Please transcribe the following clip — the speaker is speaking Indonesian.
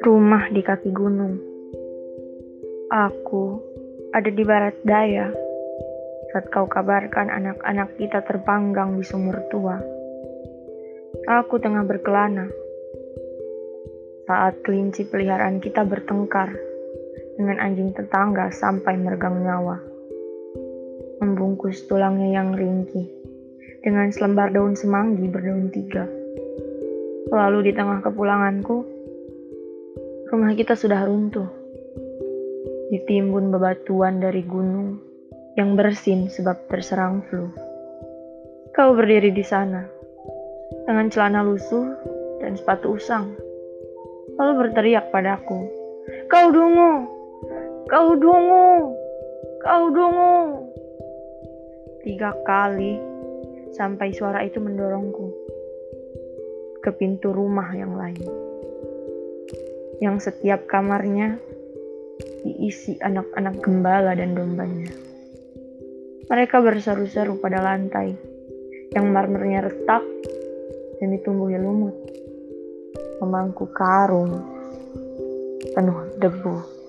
Rumah di kaki gunung. Aku ada di barat daya saat kau kabarkan anak-anak kita terpanggang di sumur tua. Aku tengah berkelana saat kelinci peliharaan kita bertengkar dengan anjing tetangga sampai meregang nyawa. Membungkus tulangnya yang ringkih dengan selembar daun semanggi berdaun tiga. Lalu di tengah kepulanganku, rumah kita sudah runtuh. Ditimbun bebatuan dari gunung yang bersin sebab terserang flu. Kau berdiri di sana, dengan celana lusuh dan sepatu usang. Lalu berteriak padaku, Kau dungu! Kau dungu! Kau dungu! Tiga kali sampai suara itu mendorongku ke pintu rumah yang lain. Yang setiap kamarnya diisi anak-anak gembala dan dombanya. Mereka berseru-seru pada lantai yang marmernya retak dan ditumbuhi lumut. Memangku karung penuh debu.